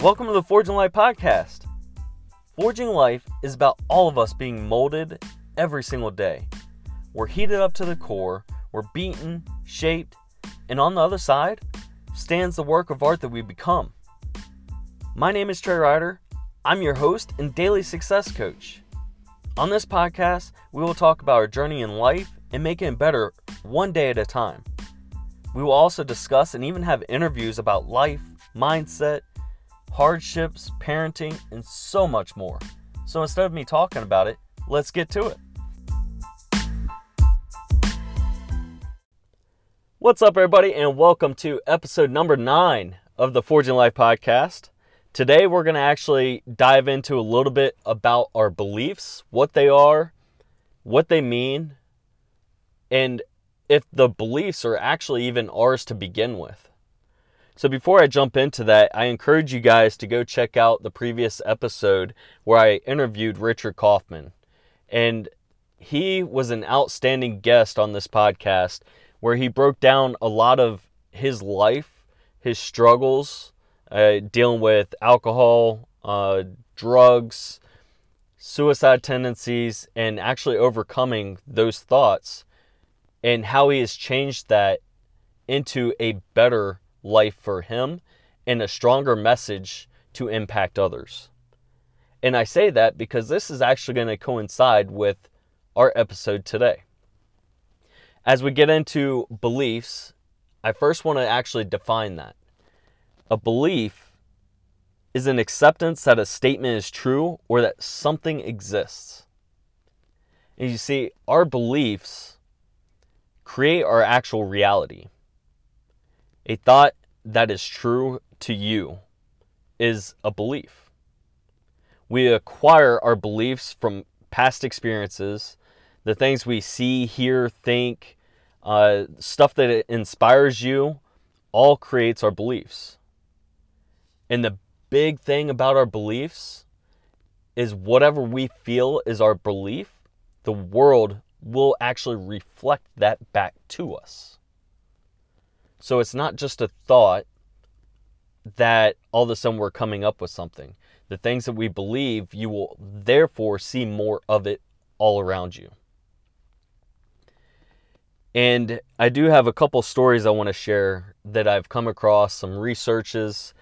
Welcome to the Forging Life podcast. Forging Life is about all of us being molded every single day. We're heated up to the core, we're beaten, shaped, and on the other side stands the work of art that we become. My name is Trey Ryder. I'm your host and daily success coach. On this podcast, we will talk about our journey in life and making it better one day at a time. We will also discuss and even have interviews about life, mindset, hardships, parenting, and so much more. So instead of me talking about it, let's get to it. What's up, everybody, and welcome to episode number nine of the Forging Life podcast. Today, we're going to actually dive into a little bit about our beliefs, what they are, what they mean, and if the beliefs are actually even ours to begin with. So, before I jump into that, I encourage you guys to go check out the previous episode where I interviewed Richard Kaufman. And he was an outstanding guest on this podcast where he broke down a lot of his life, his struggles, uh, dealing with alcohol, uh, drugs, suicide tendencies, and actually overcoming those thoughts and how he has changed that into a better life for him and a stronger message to impact others. And I say that because this is actually going to coincide with our episode today. As we get into beliefs, I first want to actually define that. A belief is an acceptance that a statement is true or that something exists. And you see, our beliefs create our actual reality. A thought that is true to you is a belief. We acquire our beliefs from past experiences, the things we see, hear, think, uh, stuff that inspires you, all creates our beliefs. And the big thing about our beliefs is whatever we feel is our belief, the world will actually reflect that back to us. So it's not just a thought that all of a sudden we're coming up with something. The things that we believe, you will therefore see more of it all around you. And I do have a couple stories I want to share that I've come across, some researches,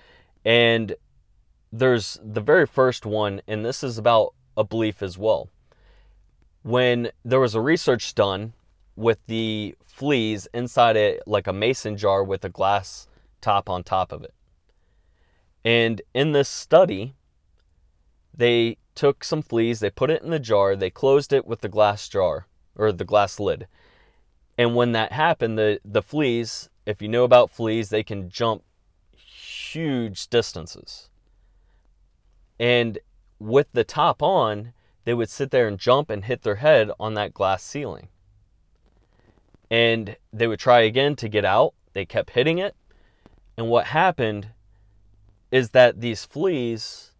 and there's the very first one, and this is about a belief as well when there was a research done with the fleas inside it like a mason jar with a glass top on top of it. And in this study, they took some fleas, they put it in the jar, they closed it with the glass jar or the glass lid. And when that happened, the, the fleas, if you know about fleas, they can jump huge distances. And with the top on, they would sit there and jump and hit their head on that glass ceiling. And they would try again to get out. They kept hitting it. And what happened is that these fleas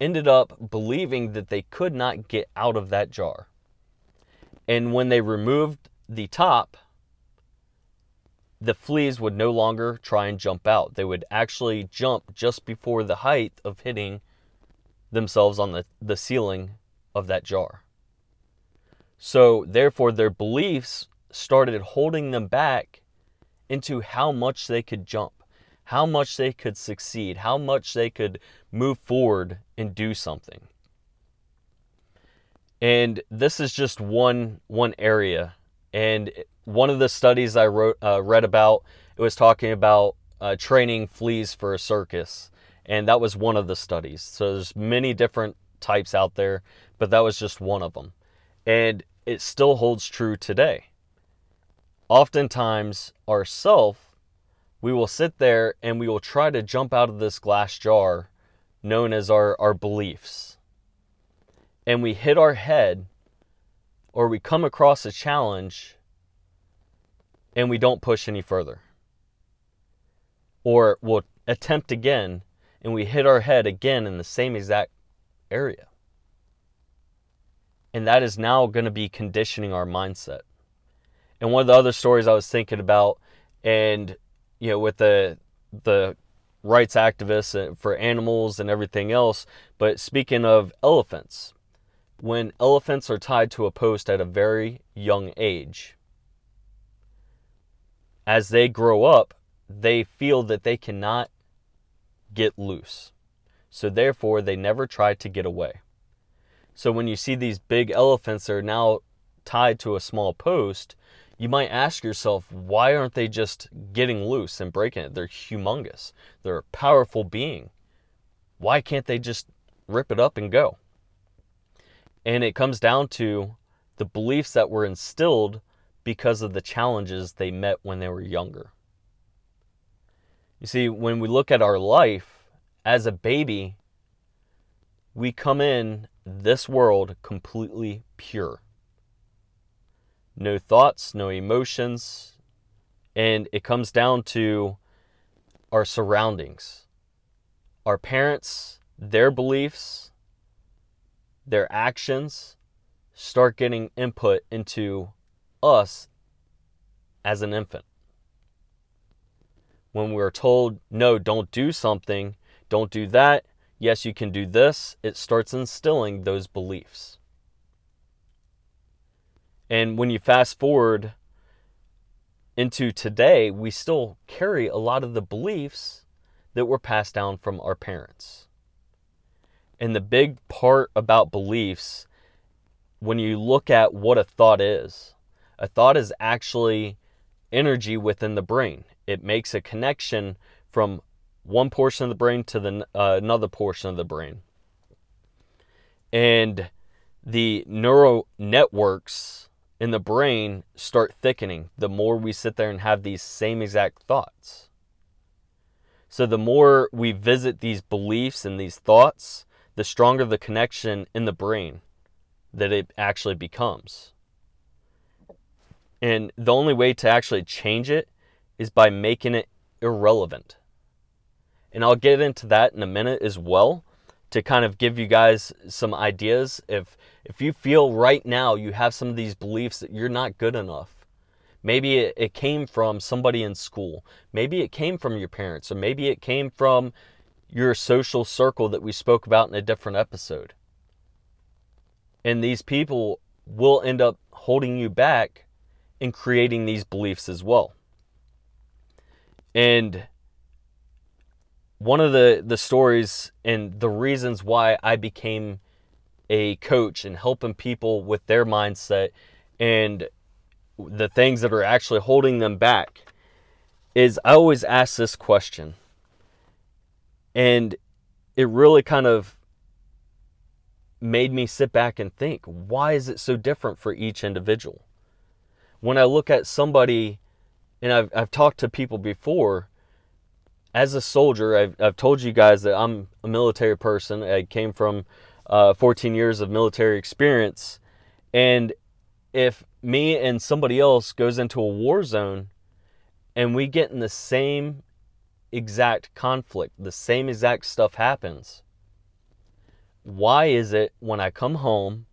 ended up believing that they could not get out of that jar. And when they removed the top, the fleas would no longer try and jump out. They would actually jump just before the height of hitting themselves on the, the ceiling of that jar. So, therefore, their beliefs started holding them back into how much they could jump, how much they could succeed, how much they could move forward and do something. And this is just one one area. And one of the studies I wrote uh, read about it was talking about uh, training fleas for a circus, and that was one of the studies. So there's many different types out there, but that was just one of them. And it still holds true today. Oftentimes, ourself, we will sit there and we will try to jump out of this glass jar known as our, our beliefs. And we hit our head or we come across a challenge and we don't push any further. Or we'll attempt again and we hit our head again in the same exact area. And that is now going to be conditioning our mindset. And one of the other stories I was thinking about, and you know, with the the rights activists for animals and everything else. But speaking of elephants, when elephants are tied to a post at a very young age, as they grow up, they feel that they cannot get loose. So therefore, they never try to get away. So when you see these big elephants that are now tied to a small post, you might ask yourself, why aren't they just getting loose and breaking it? They're humongous. They're a powerful being. Why can't they just rip it up and go? And it comes down to the beliefs that were instilled because of the challenges they met when they were younger. You see, when we look at our life as a baby, we come in this world completely pure. No thoughts, no emotions, and it comes down to our surroundings. Our parents, their beliefs, their actions start getting input into us as an infant. When we're told, no, don't do something, don't do that, yes, you can do this, it starts instilling those beliefs. And when you fast forward into today, we still carry a lot of the beliefs that were passed down from our parents. And the big part about beliefs, when you look at what a thought is, a thought is actually energy within the brain. It makes a connection from one portion of the brain to the uh, another portion of the brain. And the neural networks in the brain start thickening the more we sit there and have these same exact thoughts. So the more we visit these beliefs and these thoughts, the stronger the connection in the brain that it actually becomes. And the only way to actually change it is by making it irrelevant. And I'll get into that in a minute as well to kind of give you guys some ideas if if you feel right now you have some of these beliefs that you're not good enough. Maybe it, it came from somebody in school. Maybe it came from your parents or maybe it came from your social circle that we spoke about in a different episode. And these people will end up holding you back and creating these beliefs as well. And one of the, the stories and the reasons why I became a coach and helping people with their mindset and the things that are actually holding them back is I always ask this question. And it really kind of made me sit back and think why is it so different for each individual? when I look at somebody, and I've, I've talked to people before, as a soldier, I've, I've told you guys that I'm a military person. I came from uh, 14 years of military experience. And if me and somebody else goes into a war zone and we get in the same exact conflict, the same exact stuff happens, why is it when I come home,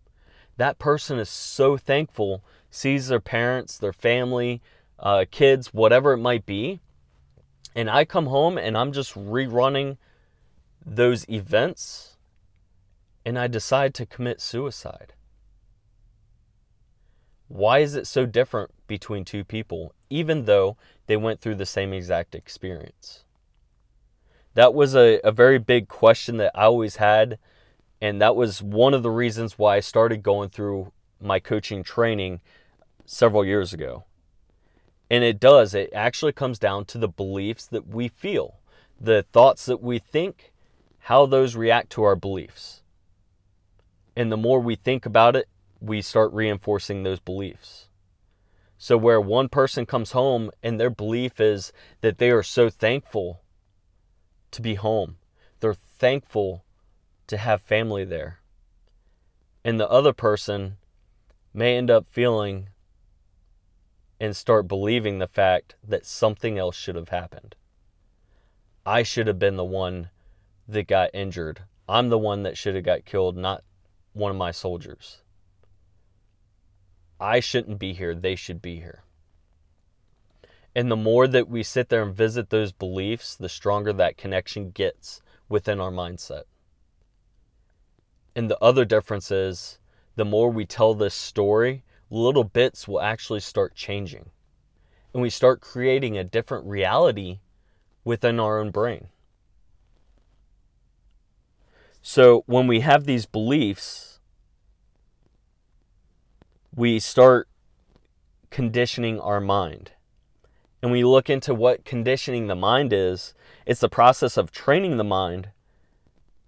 that person is so thankful sees their parents, their family, uh, kids, whatever it might be. And I come home and I'm just rerunning those events and I decide to commit suicide. Why is it so different between two people, even though they went through the same exact experience? That was a, a very big question that I always had. And that was one of the reasons why I started going through my coaching training several years ago. And it does, it actually comes down to the beliefs that we feel, the thoughts that we think, how those react to our beliefs. And the more we think about it, we start reinforcing those beliefs. So, where one person comes home and their belief is that they are so thankful to be home, they're thankful to have family there. And the other person may end up feeling and start believing the fact that something else should have happened. I should have been the one that got injured. I'm the one that should have got killed, not one of my soldiers. I shouldn't be here. They should be here. And the more that we sit there and visit those beliefs, the stronger that connection gets within our mindset. And the other difference is the more we tell this story, little bits will actually start changing. And we start creating a different reality within our own brain. So when we have these beliefs, we start conditioning our mind. And we look into what conditioning the mind is, it's the process of training the mind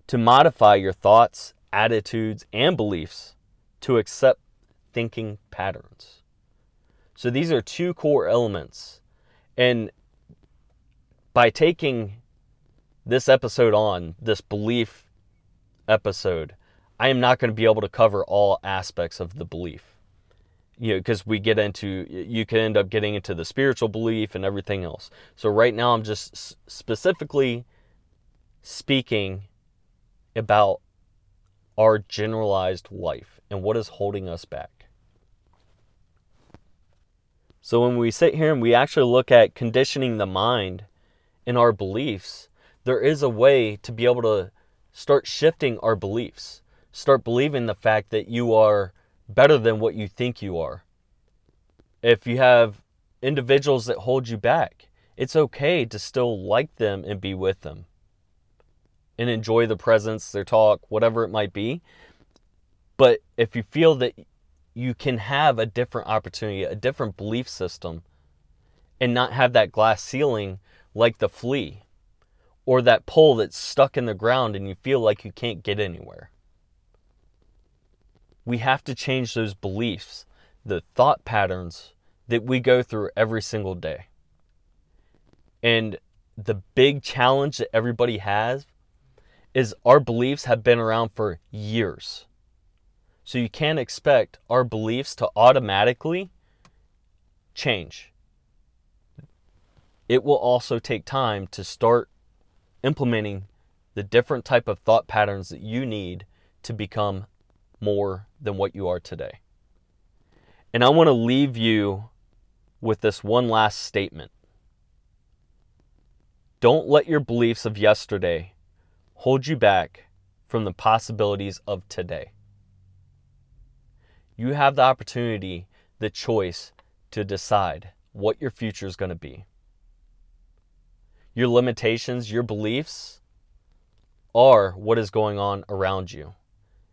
to modify your thoughts, attitudes, and beliefs to accept thinking patterns. So these are two core elements. And by taking this episode on, this belief episode, I am not going to be able to cover all aspects of the belief. You know, because we get into, you can end up getting into the spiritual belief and everything else. So right now, I'm just specifically speaking about our generalized life and what is holding us back. So when we sit here and we actually look at conditioning the mind in our beliefs, there is a way to be able to start shifting our beliefs. Start believing the fact that you are better than what you think you are. If you have individuals that hold you back, it's okay to still like them and be with them and enjoy the presence, their talk, whatever it might be. But if you feel that you can have a different opportunity, a different belief system, and not have that glass ceiling like the flea or that pole that's stuck in the ground and you feel like you can't get anywhere. We have to change those beliefs, the thought patterns that we go through every single day. And the big challenge that everybody has is our beliefs have been around for years. So you can't expect our beliefs to automatically change. It will also take time to start implementing the different type of thought patterns that you need to become more than what you are today. And I want to leave you with this one last statement. Don't let your beliefs of yesterday hold you back from the possibilities of today. You have the opportunity, the choice to decide what your future is going to be. Your limitations, your beliefs are what is going on around you.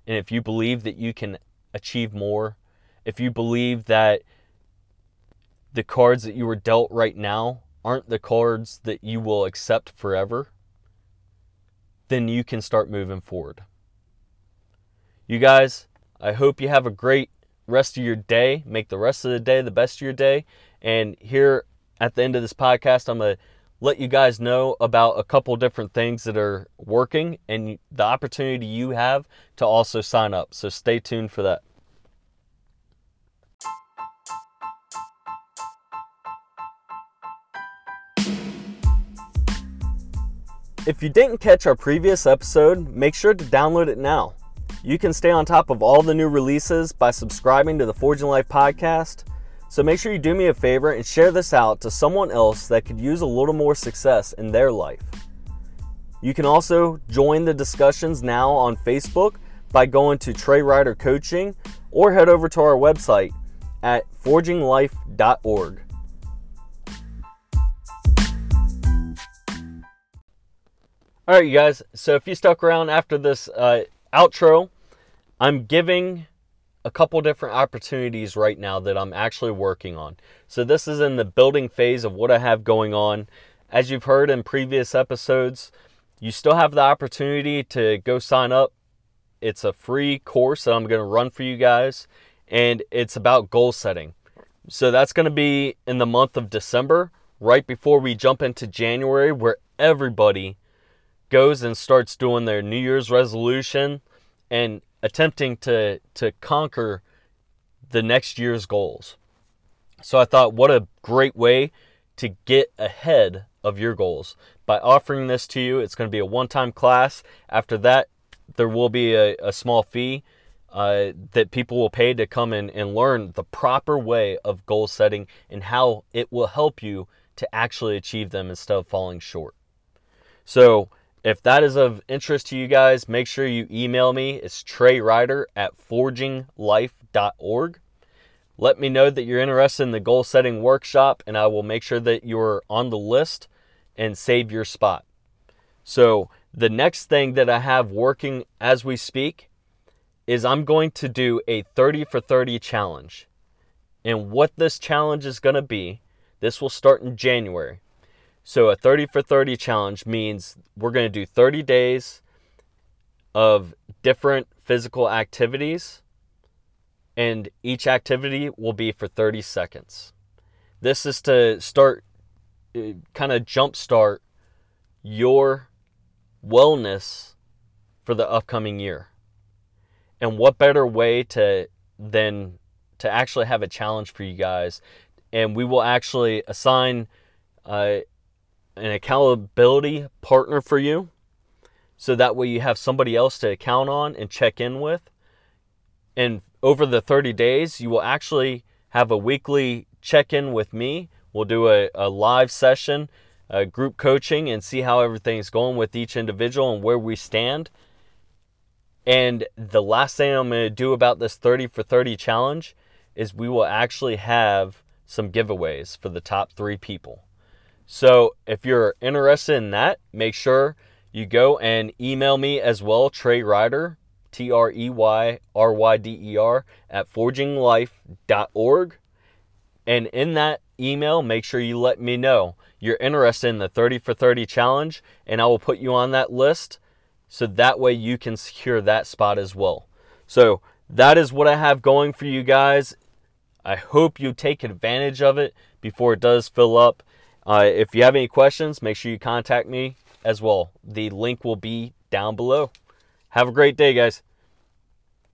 And if you believe that you can achieve more, if you believe that the cards that you were dealt right now aren't the cards that you will accept forever, then you can start moving forward. You guys, I hope you have a great rest of your day. Make the rest of the day the best of your day. And here at the end of this podcast, I'm going to let you guys know about a couple different things that are working and the opportunity you have to also sign up. So stay tuned for that. If you didn't catch our previous episode, make sure to download it now. You can stay on top of all the new releases by subscribing to the Forging Life podcast. So make sure you do me a favor and share this out to someone else that could use a little more success in their life. You can also join the discussions now on Facebook by going to Trey Ryder Coaching or head over to our website at forginglife.org. All right, you guys. So if you stuck around after this uh, outro, I'm giving a couple different opportunities right now that I'm actually working on. So this is in the building phase of what I have going on. As you've heard in previous episodes, you still have the opportunity to go sign up. It's a free course that I'm going to run for you guys, and it's about goal setting. So that's going to be in the month of December, right before we jump into January, where everybody goes and starts doing their New Year's resolution and attempting to to conquer the next year's goals. So I thought what a great way to get ahead of your goals by offering this to you. It's going to be a one-time class. After that, there will be a, a small fee. uh, that people will pay to come in and learn the proper way of goal setting and how it will help you to actually achieve them instead of falling short. So, if that is of interest to you guys, make sure you email me. It's Trey Ryder at forginglife.org. Let me know that you're interested in the goal setting workshop, and I will make sure that you're on the list and save your spot. So, the next thing that I have working as we speak is I'm going to do a 30 for 30 challenge. And what this challenge is going to be, this will start in January. So, a 30 for 30 challenge means we're going to do 30 days of different physical activities, and each activity will be for 30 seconds. This is to start, uh, kind of jumpstart your wellness for the upcoming year. And what better way to than to actually have a challenge for you guys? And we will actually assign uh, an accountability partner for you. So that way you have somebody else to count on and check in with. And over the 30 days, you will actually have a weekly check in with me. We'll do a, a live session, a group coaching, and see how everything's going with each individual and where we stand. And the last thing I'm going to do about this 30 for 30 challenge is we will actually have some giveaways for the top three people. So if you're interested in that, make sure you go and email me as well, Trey Ryder, T R E Y R Y D E R, at forginglife.org. And in that email, make sure you let me know you're interested in the 30 for 30 challenge, and I will put you on that list so that way you can secure that spot as well. So that is what I have going for you guys. I hope you take advantage of it before it does fill up. Uh, if you have any questions, make sure you contact me as well. The link will be down below. Have a great day, guys.